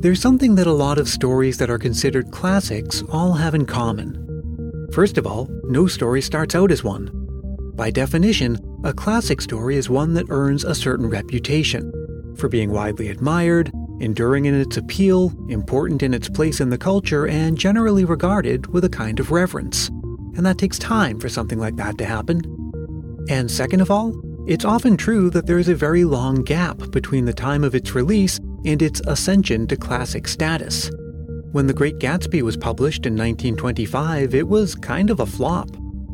There's something that a lot of stories that are considered classics all have in common. First of all, no story starts out as one. By definition, a classic story is one that earns a certain reputation for being widely admired, enduring in its appeal, important in its place in the culture, and generally regarded with a kind of reverence. And that takes time for something like that to happen. And second of all, it's often true that there is a very long gap between the time of its release and its ascension to classic status. When The Great Gatsby was published in 1925, it was kind of a flop.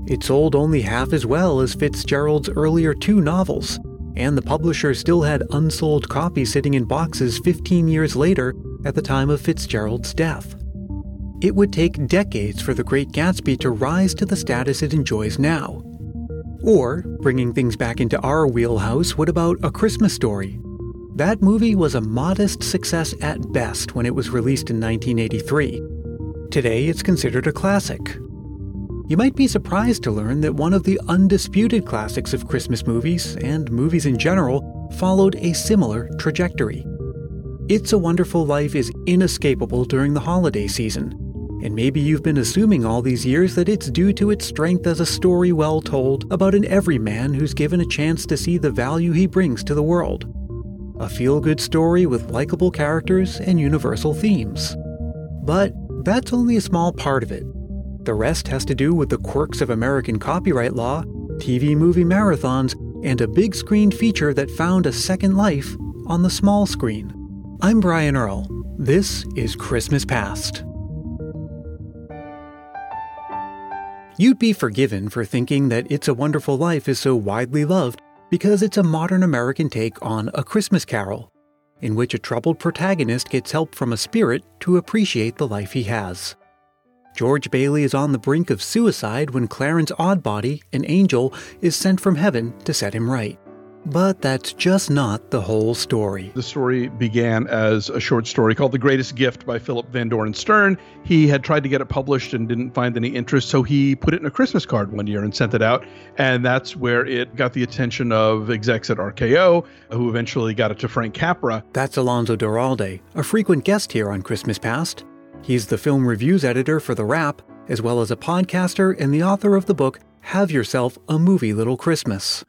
It sold only half as well as Fitzgerald's earlier two novels, and the publisher still had unsold copies sitting in boxes 15 years later at the time of Fitzgerald's death. It would take decades for The Great Gatsby to rise to the status it enjoys now. Or, bringing things back into our wheelhouse, what about A Christmas Story, that movie was a modest success at best when it was released in 1983. Today, it's considered a classic. You might be surprised to learn that one of the undisputed classics of Christmas movies, and movies in general, followed a similar trajectory. It's a Wonderful Life is inescapable during the holiday season, and maybe you've been assuming all these years that it's due to its strength as a story well told about an everyman who's given a chance to see the value he brings to the world a feel good story with likable characters and universal themes. But that's only a small part of it. The rest has to do with the quirks of American copyright law, TV movie marathons, and a big screen feature that found a second life on the small screen. I'm Brian Earl. This is Christmas Past. You'd be forgiven for thinking that It's a Wonderful Life is so widely loved because it's a modern American take on A Christmas Carol, in which a troubled protagonist gets help from a spirit to appreciate the life he has. George Bailey is on the brink of suicide when Clarence Odbody, an angel, is sent from heaven to set him right. But that's just not the whole story. The story began as a short story called The Greatest Gift by Philip Van Doren Stern. He had tried to get it published and didn't find any interest, so he put it in a Christmas card one year and sent it out. And that's where it got the attention of execs at RKO, who eventually got it to Frank Capra. That's Alonso Duralde, a frequent guest here on Christmas Past. He's the film reviews editor for The Wrap, as well as a podcaster and the author of the book Have Yourself a Movie Little Christmas.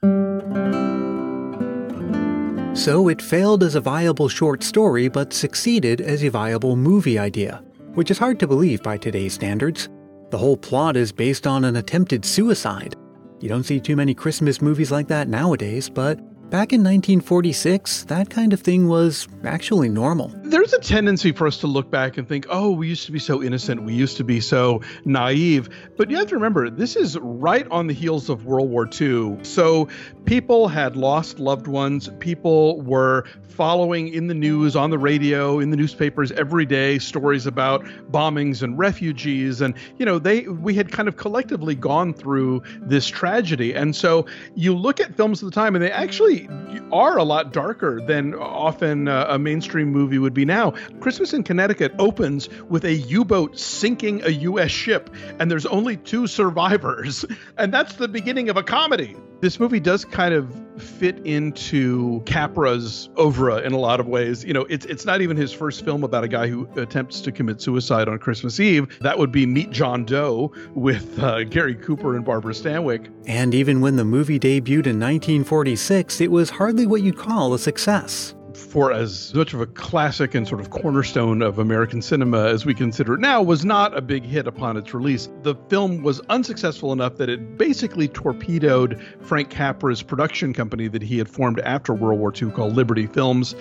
So it failed as a viable short story but succeeded as a viable movie idea, which is hard to believe by today's standards. The whole plot is based on an attempted suicide. You don't see too many Christmas movies like that nowadays, but Back in 1946, that kind of thing was actually normal. There's a tendency for us to look back and think, oh, we used to be so innocent, we used to be so naive. But you have to remember, this is right on the heels of World War II. So people had lost loved ones, people were following in the news, on the radio, in the newspapers every day stories about bombings and refugees. And, you know, they we had kind of collectively gone through this tragedy. And so you look at films of the time and they actually are a lot darker than often uh, a mainstream movie would be now. Christmas in Connecticut opens with a U boat sinking a U.S. ship, and there's only two survivors. And that's the beginning of a comedy. This movie does kind of fit into Capra's oeuvre in a lot of ways. You know, it's it's not even his first film about a guy who attempts to commit suicide on Christmas Eve. That would be Meet John Doe with uh, Gary Cooper and Barbara Stanwyck. And even when the movie debuted in 1946, it was hardly what you'd call a success for as much of a classic and sort of cornerstone of American cinema as we consider it now, was not a big hit upon its release. The film was unsuccessful enough that it basically torpedoed Frank Capra's production company that he had formed after World War II called Liberty Films.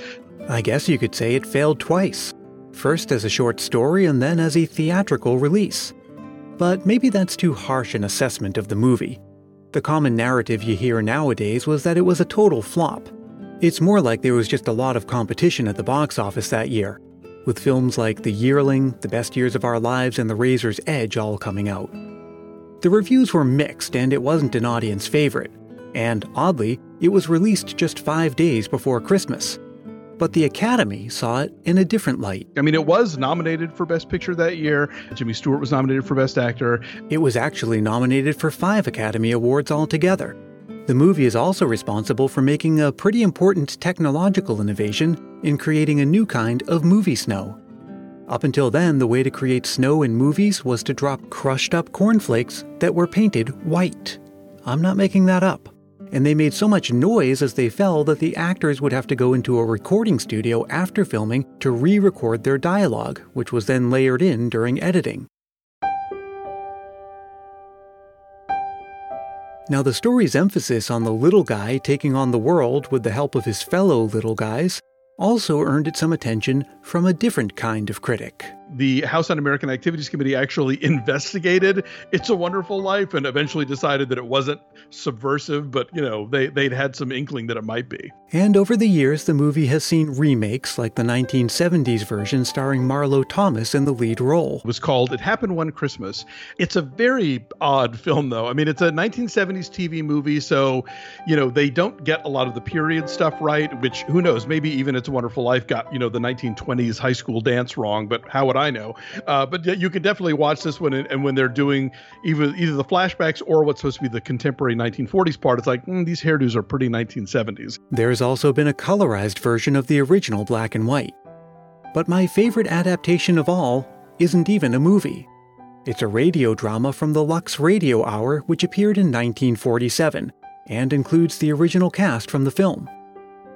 I guess you could say it failed twice first as a short story and then as a theatrical release. But maybe that's too harsh an assessment of the movie. The common narrative you hear nowadays was that it was a total flop it's more like there was just a lot of competition at the box office that year, with films like The Yearling, The Best Years of Our Lives, and The Razor's Edge all coming out. The reviews were mixed, and it wasn't an audience favorite. And oddly, it was released just five days before Christmas. But the Academy saw it in a different light. I mean, it was nominated for Best Picture that year. Jimmy Stewart was nominated for Best Actor. It was actually nominated for five Academy Awards altogether. The movie is also responsible for making a pretty important technological innovation in creating a new kind of movie snow. Up until then, the way to create snow in movies was to drop crushed up cornflakes that were painted white. I'm not making that up. And they made so much noise as they fell that the actors would have to go into a recording studio after filming to re record their dialogue, which was then layered in during editing. Now, the story's emphasis on the little guy taking on the world with the help of his fellow little guys also earned it some attention from a different kind of critic the House Un American Activities Committee actually investigated It's a Wonderful Life and eventually decided that it wasn't subversive, but you know, they, they'd had some inkling that it might be. And over the years, the movie has seen remakes like the 1970s version starring Marlo Thomas in the lead role. It was called It Happened One Christmas. It's a very odd film, though. I mean, it's a 1970s TV movie, so, you know, they don't get a lot of the period stuff right, which who knows, maybe even It's a Wonderful Life got, you know, the 1920s high school dance wrong, but how would I know. Uh, but you can definitely watch this one, and, and, when they're doing either either the flashbacks or what's supposed to be the contemporary 1940s part, it's like mm, these hairdos are pretty 1970s. There's also been a colorized version of the original black and white. But my favorite adaptation of all isn't even a movie. It's a radio drama from the Lux Radio Hour, which appeared in 1947 and includes the original cast from the film.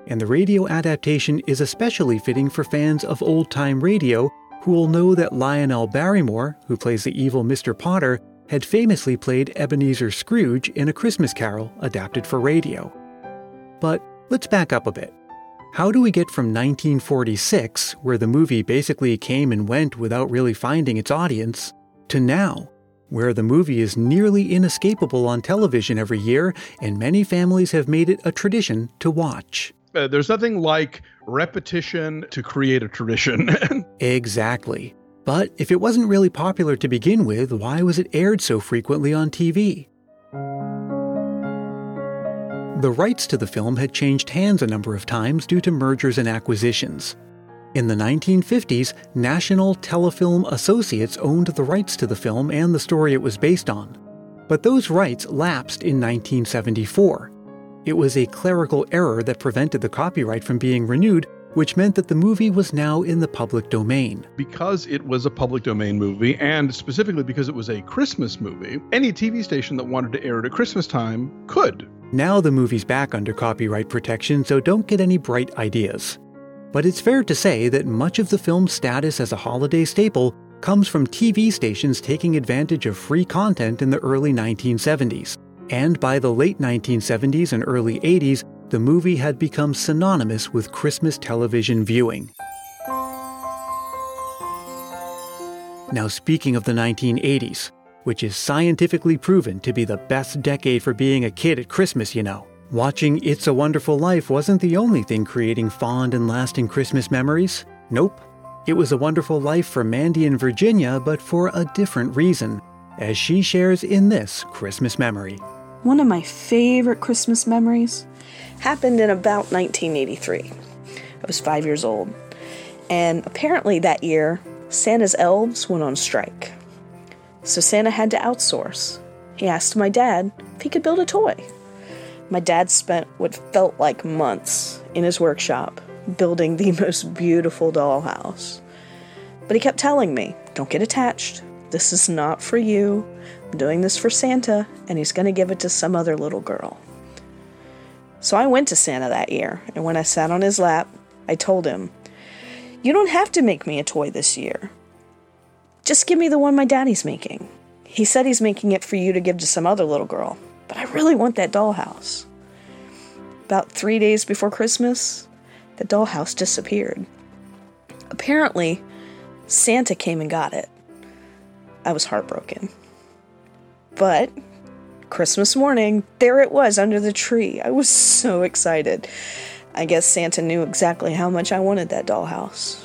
And the radio adaptation is especially fitting for fans of old time radio who will know that Lionel Barrymore, who plays the evil Mr. Potter, had famously played Ebenezer Scrooge in A Christmas Carol adapted for radio. But let's back up a bit. How do we get from 1946, where the movie basically came and went without really finding its audience, to now, where the movie is nearly inescapable on television every year and many families have made it a tradition to watch? Uh, there's nothing like repetition to create a tradition. exactly. But if it wasn't really popular to begin with, why was it aired so frequently on TV? The rights to the film had changed hands a number of times due to mergers and acquisitions. In the 1950s, National Telefilm Associates owned the rights to the film and the story it was based on. But those rights lapsed in 1974, it was a clerical error that prevented the copyright from being renewed, which meant that the movie was now in the public domain. Because it was a public domain movie, and specifically because it was a Christmas movie, any TV station that wanted to air it at Christmas time could. Now the movie's back under copyright protection, so don't get any bright ideas. But it's fair to say that much of the film's status as a holiday staple comes from TV stations taking advantage of free content in the early 1970s and by the late 1970s and early 80s, the movie had become synonymous with Christmas television viewing. Now, speaking of the 1980s, which is scientifically proven to be the best decade for being a kid at Christmas, you know, watching It's a Wonderful Life wasn't the only thing creating fond and lasting Christmas memories. Nope. It was a wonderful life for Mandy in Virginia, but for a different reason, as she shares in this Christmas memory. One of my favorite Christmas memories happened in about 1983. I was five years old, and apparently that year, Santa's elves went on strike. So Santa had to outsource. He asked my dad if he could build a toy. My dad spent what felt like months in his workshop building the most beautiful dollhouse. But he kept telling me, don't get attached. This is not for you. I'm doing this for Santa, and he's going to give it to some other little girl. So I went to Santa that year, and when I sat on his lap, I told him, You don't have to make me a toy this year. Just give me the one my daddy's making. He said he's making it for you to give to some other little girl, but I really want that dollhouse. About three days before Christmas, the dollhouse disappeared. Apparently, Santa came and got it. I was heartbroken. But Christmas morning, there it was under the tree. I was so excited. I guess Santa knew exactly how much I wanted that dollhouse.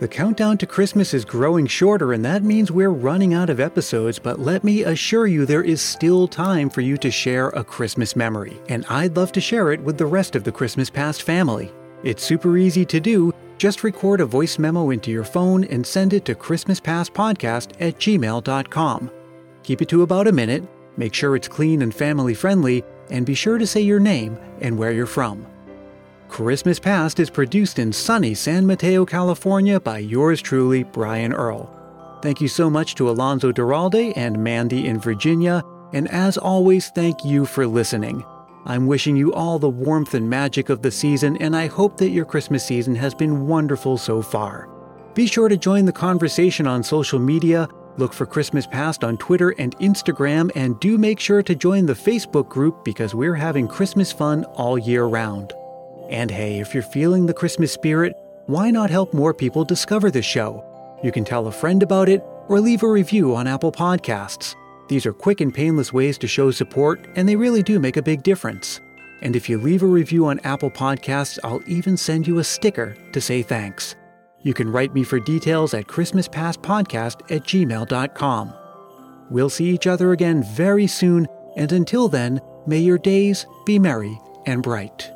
The countdown to Christmas is growing shorter, and that means we're running out of episodes. But let me assure you, there is still time for you to share a Christmas memory, and I'd love to share it with the rest of the Christmas Past family. It's super easy to do. Just record a voice memo into your phone and send it to ChristmasPastPodcast at gmail.com. Keep it to about a minute, make sure it's clean and family friendly, and be sure to say your name and where you're from. Christmas Past is produced in sunny San Mateo, California by yours truly, Brian Earl. Thank you so much to Alonso Duralde and Mandy in Virginia, and as always, thank you for listening. I'm wishing you all the warmth and magic of the season, and I hope that your Christmas season has been wonderful so far. Be sure to join the conversation on social media. Look for Christmas Past on Twitter and Instagram, and do make sure to join the Facebook group because we're having Christmas fun all year round. And hey, if you're feeling the Christmas spirit, why not help more people discover the show? You can tell a friend about it or leave a review on Apple Podcasts. These are quick and painless ways to show support, and they really do make a big difference. And if you leave a review on Apple Podcasts, I'll even send you a sticker to say thanks. You can write me for details at ChristmasPastPodcast at gmail.com. We'll see each other again very soon, and until then, may your days be merry and bright.